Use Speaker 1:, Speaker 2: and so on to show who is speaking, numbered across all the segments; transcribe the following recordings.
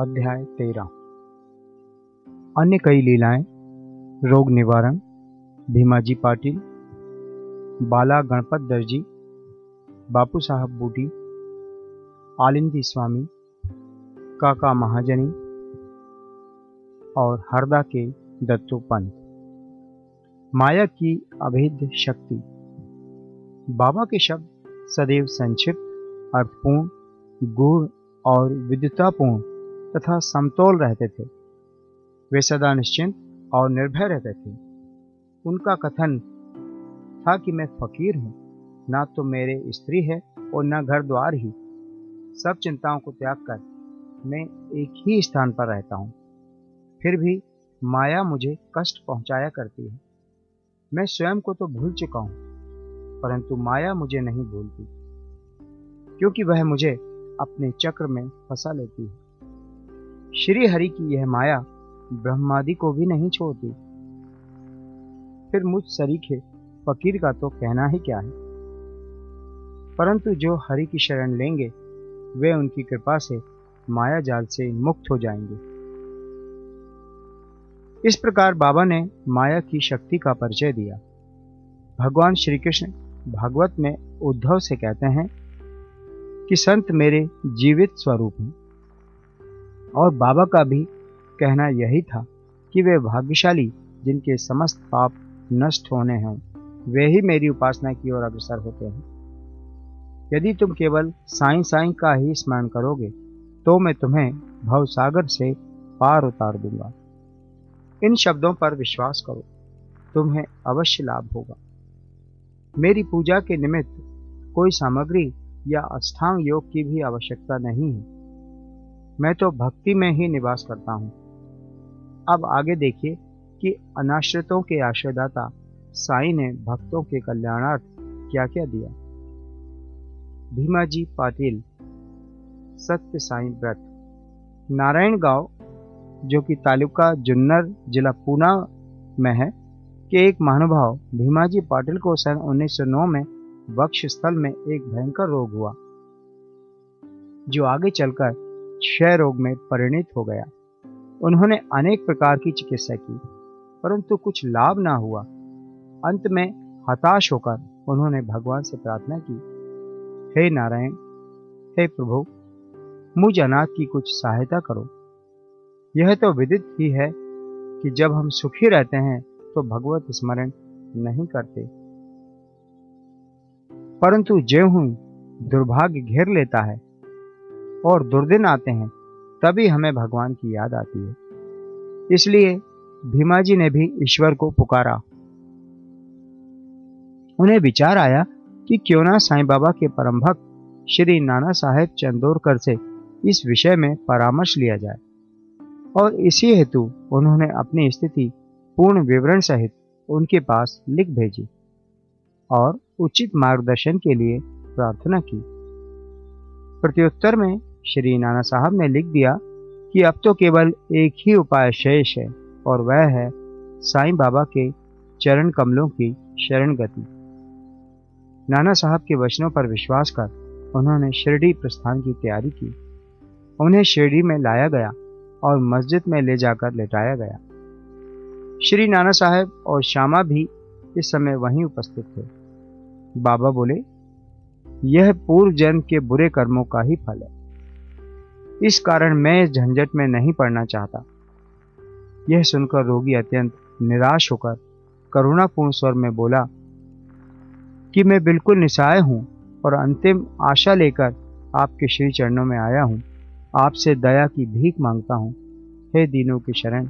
Speaker 1: अध्याय तेरह। अन्य कई लीलाएँ, रोग निवारण, भीमाजी पाटिल, बाला गणपत दर्जी, बापू साहब बूटी, आलिंदी स्वामी, काका महाजनी और हरदा के दत्तो पंत माया की अभेद शक्ति। बाबा के शब्द सदैव संक्षिप्त, अर्थपूर्ण, गूढ़ और विद्युतापूर्ण तथा समतोल रहते थे। वे सदा निश्चिंत और निर्भय रहते थे। उनका कथन था कि मैं फकीर हूँ। ना तो मेरे स्त्री है और न घर द्वार ही। सब चिंताओं को त्याग कर मैं एक ही स्थान पर रहता हूँ। फिर भी माया मुझे कष्ट पहुँचाया करती है। मैं स्वयं को तो भूल चुका हूँ, परंतु माया मुझे नहीं भूलती, क्योंकि वह मुझे अपने चक्र में फंसा लेती है। श्री हरि की यह माया ब्रह्मादि को भी नहीं छोड़ती। फिर मुझ सरीखे फकीर का तो कहना ही क्या है? परंतु जो हरि की शरण लेंगे, वे उनकी कृपा से माया जाल से मुक्त हो जाएँगे। इस प्रकार बाबा ने माया की शक्ति का परिचय दिया। भगवान श्री कृष्ण भागवत में उद्धव से कहते हैं कि, संत मेरे जीवित स्वरूप हैं। और बाबा का भी कहना यही था कि वे भाग्यशाली, जिनके समस्त पाप नष्ट होने हों, वे ही मेरी उपासना की ओर अग्रसर होते हैं। यदि तुम केवल साई साई का ही स्मरण करोगे तो मैं तुम्हें भवसागर से पार उतार दूँगा। इन शब्दों पर विश्वास करो, तुम्हें अवश्य लाभ होगा। मेरी पूजा के निमित्त कोई सामग्री या अष्टांग योग की भी आवश्यकता नहीं है। मैं तो भक्ति में ही निवास करता हूँ। अब आगे देखिए कि अनाश्रितों के आश्रयदाता साई ने भक्तों के कल्याणार्थ क्या क्या दिया। भीमाजी पाटिल, सत्य साई व्रत। नारायण गाँव, जो कि तालुका जुन्नर, जिला पूना में है, के एक महानुभाव भीमाजी पाटिल को सन 1909 में वक्ष स्थल में एक भयंकर रोग हुआ, जो आगे चलकर क्षय रोग में परिणित हो गया। उन्होंने अनेक प्रकार की चिकित्सा की, परंतु कुछ लाभ ना हुआ। अंत में हताश होकर उन्होंने भगवान से प्रार्थना की, हे नारायण, हे प्रभु, मुझ अनाथ की कुछ सहायता करो। यह तो विदित ही है कि जब हम सुखी रहते हैं तो भगवत स्मरण नहीं करते। परंतु ज्यों ही दुर्भाग्य घेर लेता है और दुर्दिन आते हैं, तभी हमें भगवान की याद आती है। इसलिए भीमाजी ने भी ईश्वर को पुकारा। उन्हें विचार आया कि क्यों ना साईं बाबा के परम भक्त श्री नाना साहेब चंदोरकर से इस विषय में परामर्श लिया जाए। और इसी हेतु उन्होंने अपनी स्थिति पूर्ण विवरण सहित उनके पास लिख भेजी और उचित मार्गदर्शन के लिए प्रार्थना की। प्रत्युत्तर में श्री नाना साहब ने लिख दिया कि अब तो केवल एक ही उपाय शेष है, और वह है साईं बाबा के चरण कमलों की शरण गति। नाना साहब के वचनों पर विश्वास कर उन्होंने शिरडी प्रस्थान की तैयारी की। उन्हें शिरडी में लाया गया और मस्जिद में ले जाकर लेटाया गया। श्री नाना साहब और श्यामा भी इस समय वहीं उपस्थित थे। बाबा बोले, यह पूर्व जन्म के बुरे कर्मों का ही फल है। इस कारण मैं इस झंझट में नहीं पड़ना चाहता। यह सुनकर रोगी अत्यंत निराश होकर करुणापूर्ण स्वर में बोला, कि मैं बिल्कुल निशाय हूँ और अंतिम आशा लेकर आपके श्री चरणों में आया हूँ। आपसे दया की भीख माँगता हूँ। हे दीनों की शरण,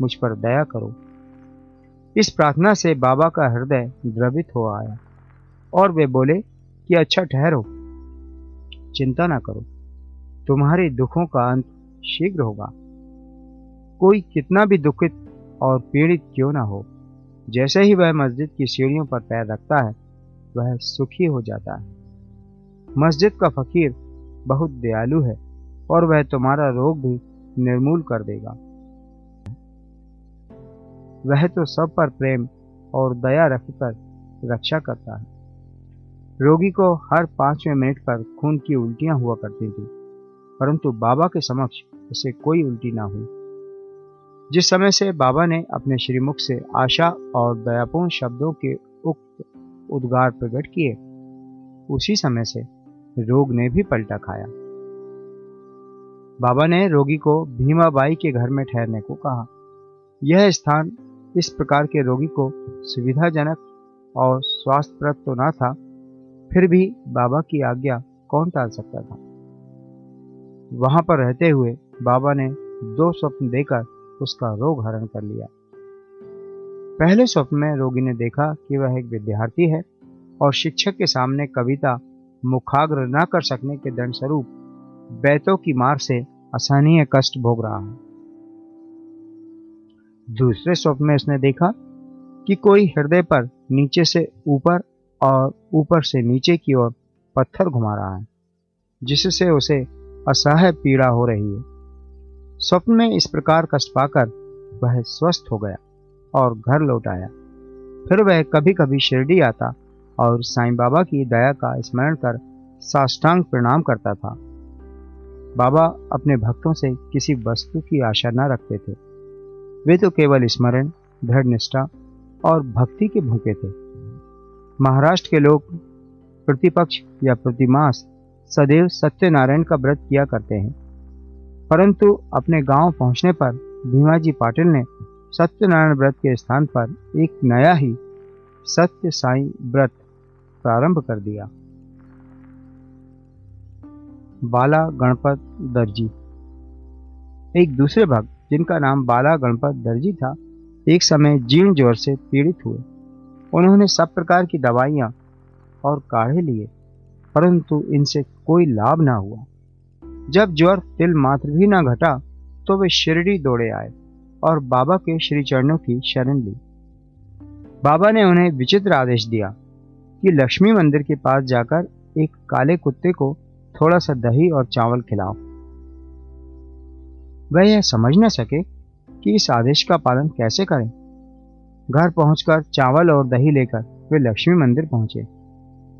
Speaker 1: मुझ पर दया करो। इस प्रार्थना से बाबा का हृदय द्रवित हो आया और वे बोले, कि अच्छा ठहरो, चिंता ना करो। तुम्हारे दुखों का अंत शीघ्र होगा। कोई कितना भी दुखित और पीड़ित क्यों ना हो, जैसे ही वह मस्जिद की सीढ़ियों पर पैर रखता है, वह सुखी हो जाता है। मस्जिद का फकीर बहुत दयालु है और वह तुम्हारा रोग भी निर्मूल कर देगा। वह तो सब पर प्रेम और दया रखकर रक्षा करता है। रोगी को हर पाँचवें मिनट पर खून की उल्टियाँ हुआ करती थी। परंतु बाबा के समक्ष उसे कोई उल्टी ना हुई। जिस समय से बाबा ने अपने श्रीमुख से आशा और दयापूर्ण शब्दों के उक्त उद्गार प्रकट किए, उसी समय से रोग ने भी पलटा खाया। बाबा ने रोगी को भीमाबाई के घर में ठहरने को कहा। यह स्थान इस प्रकार के रोगी को सुविधाजनक और स्वास्थ्यप्रद तो ना था, फिर भी बाबा की आज्ञा कौन टाल सकता था? वहाँ पर रहते हुए बाबा ने दो स्वप्न देकर उसका रोग हरण कर लिया। पहले स्वप्न में रोगी ने देखा कि वह एक विद्यार्थी है और शिक्षक के सामने कविता मुखाग्र न कर सकने के दंड स्वरूप बैतों की मार से असहनीय कष्ट भोग रहा है। दूसरे स्वप्न में उसने देखा कि कोई हृदय पर नीचे से ऊपर और ऊपर से नीचे की ओर पत्थर घुमा रहा है, जिससे उसे असह्य पीड़ा हो रही है। स्वप्न में इस प्रकार कष्ट पाकर वह स्वस्थ हो गया और घर लौट आया। फिर वह कभी कभी शिरडी आता और साईं बाबा की दया का स्मरण कर साष्टांग प्रणाम करता था। बाबा अपने भक्तों से किसी वस्तु की आशा न रखते थे। वे तो केवल स्मरण, दृढ़ निष्ठा और भक्ति के भूखे थे। महाराष्ट्र के लोग प्रतिपक्ष या प्रतिमास सदैव सत्यनारायण का व्रत किया करते हैं। परंतु अपने गाँव पहुँचने पर भीमाजी पाटिल ने सत्यनारायण व्रत के स्थान पर एक नया ही सत्य साई व्रत प्रारंभ कर दिया। बाला गणपत दर्जी। एक दूसरे भक्त, जिनका नाम बाला गणपत दर्जी था, एक समय जीर्ण ज्वर से पीड़ित हुए। उन्होंने सब प्रकार की दवाइयाँ और काढ़े लिए। परंतु इनसे कोई लाभ ना हुआ। जब ज्वर तिल मात्र भी ना घटा तो वे शिरडी दौड़े आए और बाबा के श्री चरणों की शरण ली। बाबा ने उन्हें विचित्र आदेश दिया कि लक्ष्मी मंदिर के पास जाकर एक काले कुत्ते को थोड़ा सा दही और चावल खिलाओ। वह यह समझ न सके कि इस आदेश का पालन कैसे करें। घर पहुंचकर चावल और दही लेकर वे लक्ष्मी मंदिर पहुँचे।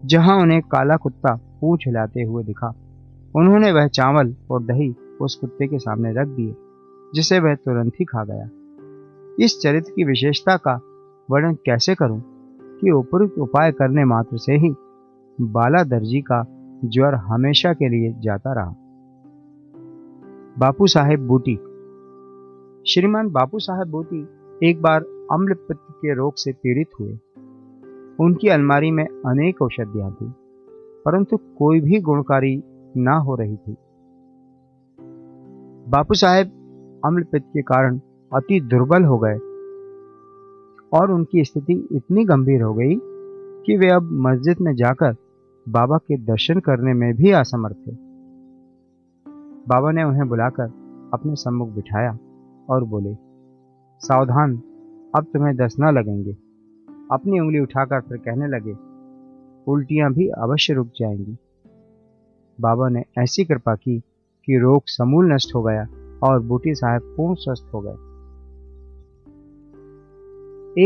Speaker 1: जहाँ उन्हें काला कुत्ता पूछ हिलाते हुए दिखा। उन्होंने वह चावल और दही उस कुत्ते के सामने रख दिए, जिसे वह तुरंत ही खा गया। इस चरित्र की विशेषता का वर्णन कैसे करूँ कि उपयुक्त उपाय करने मात्र से ही बाला दर्जी का ज्वर हमेशा के लिए जाता रहा। बापू साहेब बूटी। श्रीमान बापू साहेब बूटी एक बार अम्ल पित्त के रोग से पीड़ित हुए। उनकी अलमारी में अनेक औषधियाँ थी, परंतु कोई भी गुणकारी ना हो रही थी। बापू साहेब अम्ल पित्त के कारण अति दुर्बल हो गए और उनकी स्थिति इतनी गंभीर हो गई कि वे अब मस्जिद में जाकर बाबा के दर्शन करने में भी असमर्थ थे। बाबा ने उन्हें बुलाकर अपने सम्मुख बिठाया और बोले, सावधान, अब तुम्हें दस न लगेंगे। अपनी उंगली उठाकर फिर कहने लगे, उल्टियाँ भी अवश्य रुक जाएँगी। बाबा ने ऐसी कृपा की कि रोग समूल नष्ट हो गया और बूटी साहब पूर्ण स्वस्थ हो गए।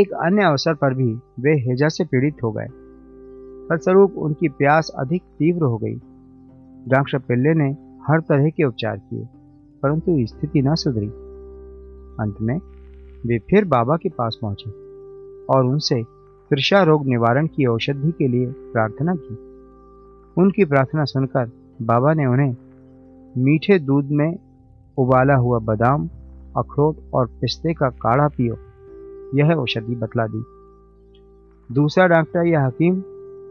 Speaker 1: एक अन्य अवसर पर भी वे हेजा से पीड़ित हो गए। फलस्वरूप उनकी प्यास अधिक तीव्र हो गई। डॉक्टर पिल्ले ने हर तरह के उपचार किए, परंतु स्थिति न सुधरी। अंत में वे फिर बाबा के पास पहुँचे। और उनसे त्रिषा रोग निवारण की औषधि के लिए प्रार्थना की। उनकी प्रार्थना सुनकर बाबा ने उन्हें मीठे दूध में उबाला हुआ बादाम, अखरोट और पिस्ते का काढ़ा पियो। यह औषधि बतला दी। दूसरा डॉक्टर या हकीम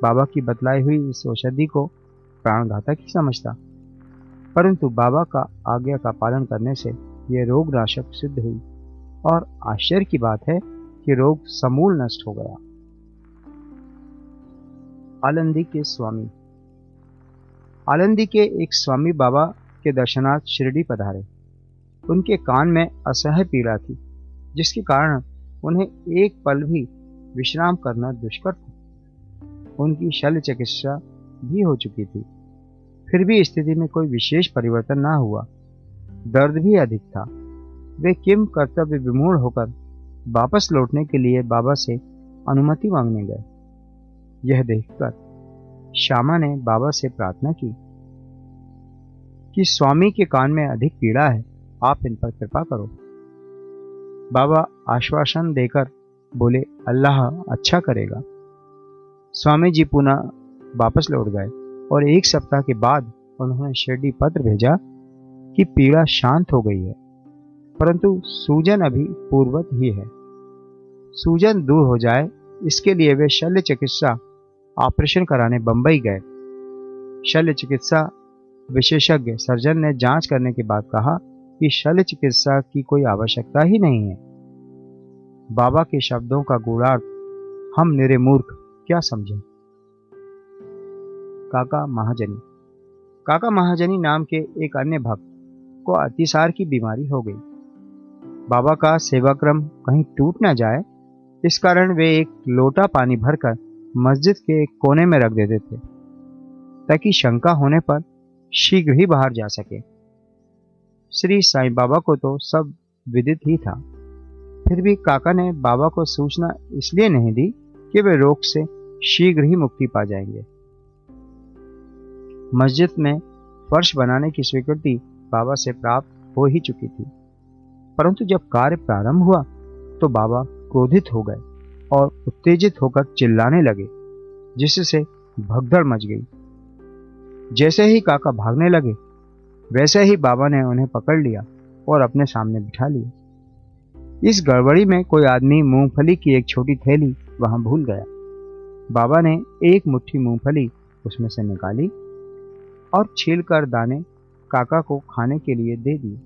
Speaker 1: बाबा की बतलाई हुई इस औषधि को प्राणघातक ही समझता। परंतु बाबा का आज्ञा का पालन करने से यह रोग नाशक सिद्ध हुई। और आश्चर्य की बात है कि रोग समूल नष्ट हो गया। आलंदी के स्वामी। आलंदी के एक स्वामी बाबा के दर्शनार्थ शिरडी पधारे। उनके कान में असह्य पीड़ा थी, जिसके कारण उन्हें एक पल भी विश्राम करना दुष्कर था। उनकी शल्य चिकित्सा भी हो चुकी थी। फिर भी स्थिति में कोई विशेष परिवर्तन ना हुआ। दर्द भी अधिक था। वे किम कर्तव्य विमूढ़ होकर वापस लौटने के लिए बाबा से अनुमति मांगने गए। यह देखकर श्यामा ने बाबा से प्रार्थना की कि स्वामी के कान में अधिक पीड़ा है, आप इन पर कृपा करो। बाबा आश्वासन देकर बोले, अल्लाह अच्छा करेगा। स्वामी जी पुनः वापस लौट गए और एक सप्ताह के बाद उन्होंने शिरडी पत्र भेजा कि पीड़ा शांत हो गई है। परंतु सूजन अभी पूर्वत ही है। सूजन दूर हो जाए, इसके लिए वे शल्य चिकित्सा ऑपरेशन कराने बंबई गए। शल्य चिकित्सा विशेषज्ञ सर्जन ने जाँच करने के बाद कहा कि शल्य चिकित्सा की कोई आवश्यकता ही नहीं है। बाबा के शब्दों का गुणार्थ हम निरे मूर्ख, क्या समझें? काका महाजनी। काका महाजनी नाम के एक अन्य भक्त को अतिसार की बीमारी हो गई। बाबा का सेवाक्रम कहीं टूट ना जाए, इस कारण वे एक लोटा पानी भरकर मस्जिद के एक कोने में रख देते थे, ताकि शंका होने पर शीघ्र ही बाहर जा सके। श्री साईं बाबा को तो सब विदित ही था। फिर भी काका ने बाबा को सूचना इसलिए नहीं दी कि वे रोग से शीघ्र ही मुक्ति पा जाएँगे। मस्जिद में फर्श बनाने की स्वीकृति बाबा से प्राप्त हो ही चुकी थी। परंतु जब कार्य प्रारंभ हुआ तो बाबा क्रोधित हो गए और उत्तेजित होकर चिल्लाने लगे, जिससे भगदड़ मच गई। जैसे ही काका भागने लगे, वैसे ही बाबा ने उन्हें पकड़ लिया और अपने सामने बिठा लिया। इस गड़बड़ी में कोई आदमी मूंगफली की एक छोटी थैली वहाँ भूल गया। बाबा ने एक मुट्ठी मूंगफली उसमें से निकाली और छील कर दाने काका को खाने के लिए दे दिए।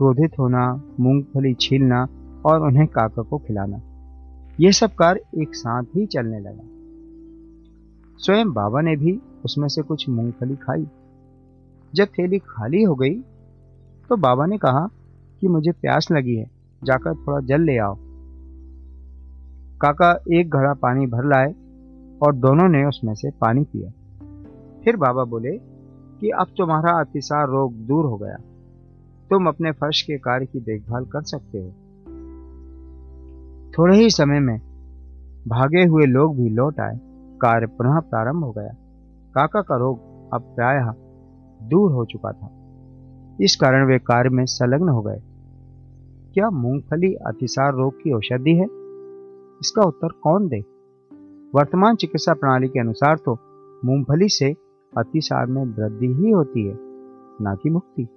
Speaker 1: क्रोधित होना, मूंगफली छीलना और उन्हें काका को खिलाना। यह सब कार्य एक साथ ही चलने लगा। स्वयं बाबा ने भी उसमें से कुछ मूंगफली खाई। जब थैली खाली हो गई तो बाबा ने कहा कि मुझे प्यास लगी है, जाकर थोड़ा जल ले आओ। काका एक घड़ा पानी भर लाए और दोनों ने उसमें से पानी पिया। फिर बाबा बोले कि अब तुम्हारा अतिसार रोग दूर हो गया। तुम अपने फर्श के कार्य की देखभाल कर सकते हो। थोड़े ही समय में भागे हुए लोग भी लौट आए। कार्य पुनः प्रारंभ हो गया। काका का रोग अब प्रायः दूर हो चुका था। इस कारण वे कार्य में संलग्न हो गए। क्या मूंगफली अतिसार रोग की औषधि है? इसका उत्तर कौन दे? वर्तमान चिकित्सा प्रणाली के अनुसार तो मूंगफली से अतिसार में वृद्धि ही होती है, ना कि मुक्ति।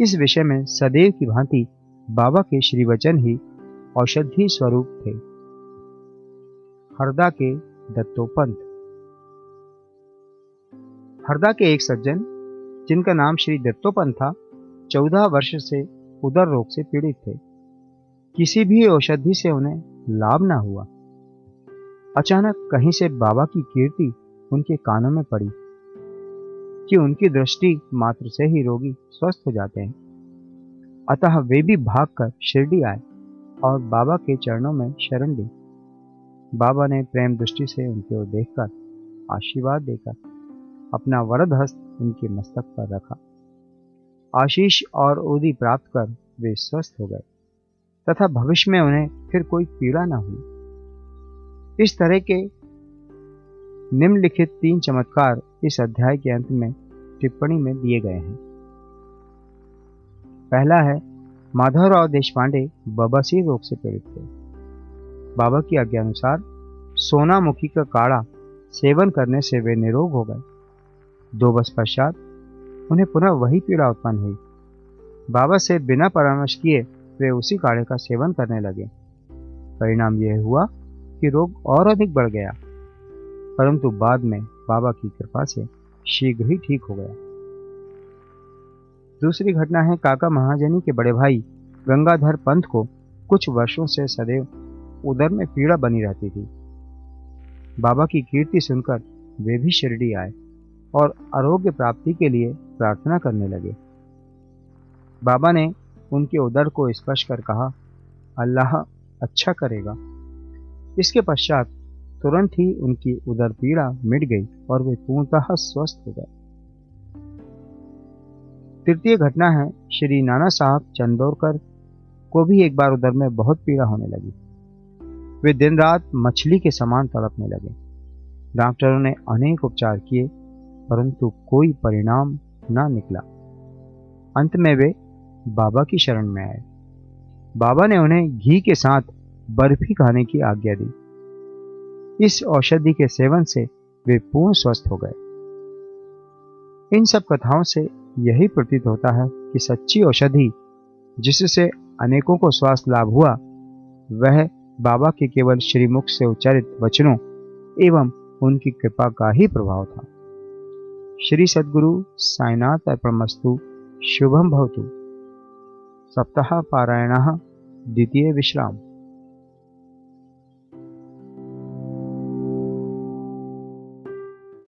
Speaker 1: इस विषय में सदैव की भांति बाबा के श्री वचन ही औषधि स्वरूप थे। हरदा के दत्तोपंत। हरदा के एक सज्जन, जिनका नाम श्री दत्तोपंत था, चौदह वर्ष से उदर रोग से पीड़ित थे। किसी भी औषधि से उन्हें लाभ ना हुआ। अचानक कहीं से बाबा की कीर्ति उनके कानों में पड़ी। कि उनकी दृष्टि मात्र से ही रोगी स्वस्थ हो जाते हैं। अतः वे भी भागकर शिरडी आए और बाबा के चरणों में शरण ली। बाबा ने प्रेम दृष्टि से उनकी ओर देखकर आशीर्वाद देकर अपना वरद हस्त उनके मस्तक पर रखा। आशीष और उदी प्राप्त कर वे स्वस्थ हो गए, तथा भविष्य में उन्हें फिर कोई पीड़ा न हुई। इस तरह के निम्नलिखित तीन चमत्कार इस अध्याय के अंत में टिप्पणी में दिए गए हैं। पहला है माधवराव देशपांडे बबासी रोग से पीड़ित थे। बाबा की आज्ञा अनुसार सोनामुखी का काढ़ा सेवन करने से वे निरोग हो गए। दो वर्ष पश्चात उन्हें पुनः वही पीड़ा उत्पन्न हुई। बाबा से बिना परामर्श किए वे उसी काढ़े का सेवन करने लगे। परिणाम यह हुआ कि रोग और अधिक बढ़ गया। परंतु बाद में बाबा की कृपा से शीघ्र ही ठीक हो गया। दूसरी घटना है काका महाजनी के बड़े भाई गंगाधर पंत को कुछ वर्षों से सदैव उदर में पीड़ा बनी रहती थी। बाबा की कीर्ति सुनकर वे भी शिरडी आए और आरोग्य प्राप्ति के लिए प्रार्थना करने लगे। बाबा ने उनके उदर को स्पर्श कर कहा, अल्लाह अच्छा करेगा। इसके पश्चात तुरंत ही उनकी उदर पीड़ा मिट गई और वे पूर्णतः स्वस्थ हो गए। तृतीय घटना है श्री नाना साहब चंदोरकर को भी एक बार उदर में बहुत पीड़ा होने लगी। वे दिन रात मछली के समान तड़पने लगे। डॉक्टरों ने अनेक उपचार किए, परंतु कोई परिणाम न निकला। अंत में वे बाबा की शरण में आए। बाबा ने उन्हें घी के साथ बर्फ़ी खाने की आज्ञा दी। इस औषधि के सेवन से वे पूर्ण स्वस्थ हो गए। इन सब कथाओं से यही प्रतीत होता है कि सच्ची औषधि, जिससे अनेकों को स्वास्थ्य लाभ हुआ, वह बाबा के केवल श्रीमुख से उच्चारित वचनों एवं उनकी कृपा का ही प्रभाव था। श्री सदगुरु साईनाथ अर्पणमस्तु, शुभम भवतु। सप्ताह पारायण, द्वितीय विश्राम।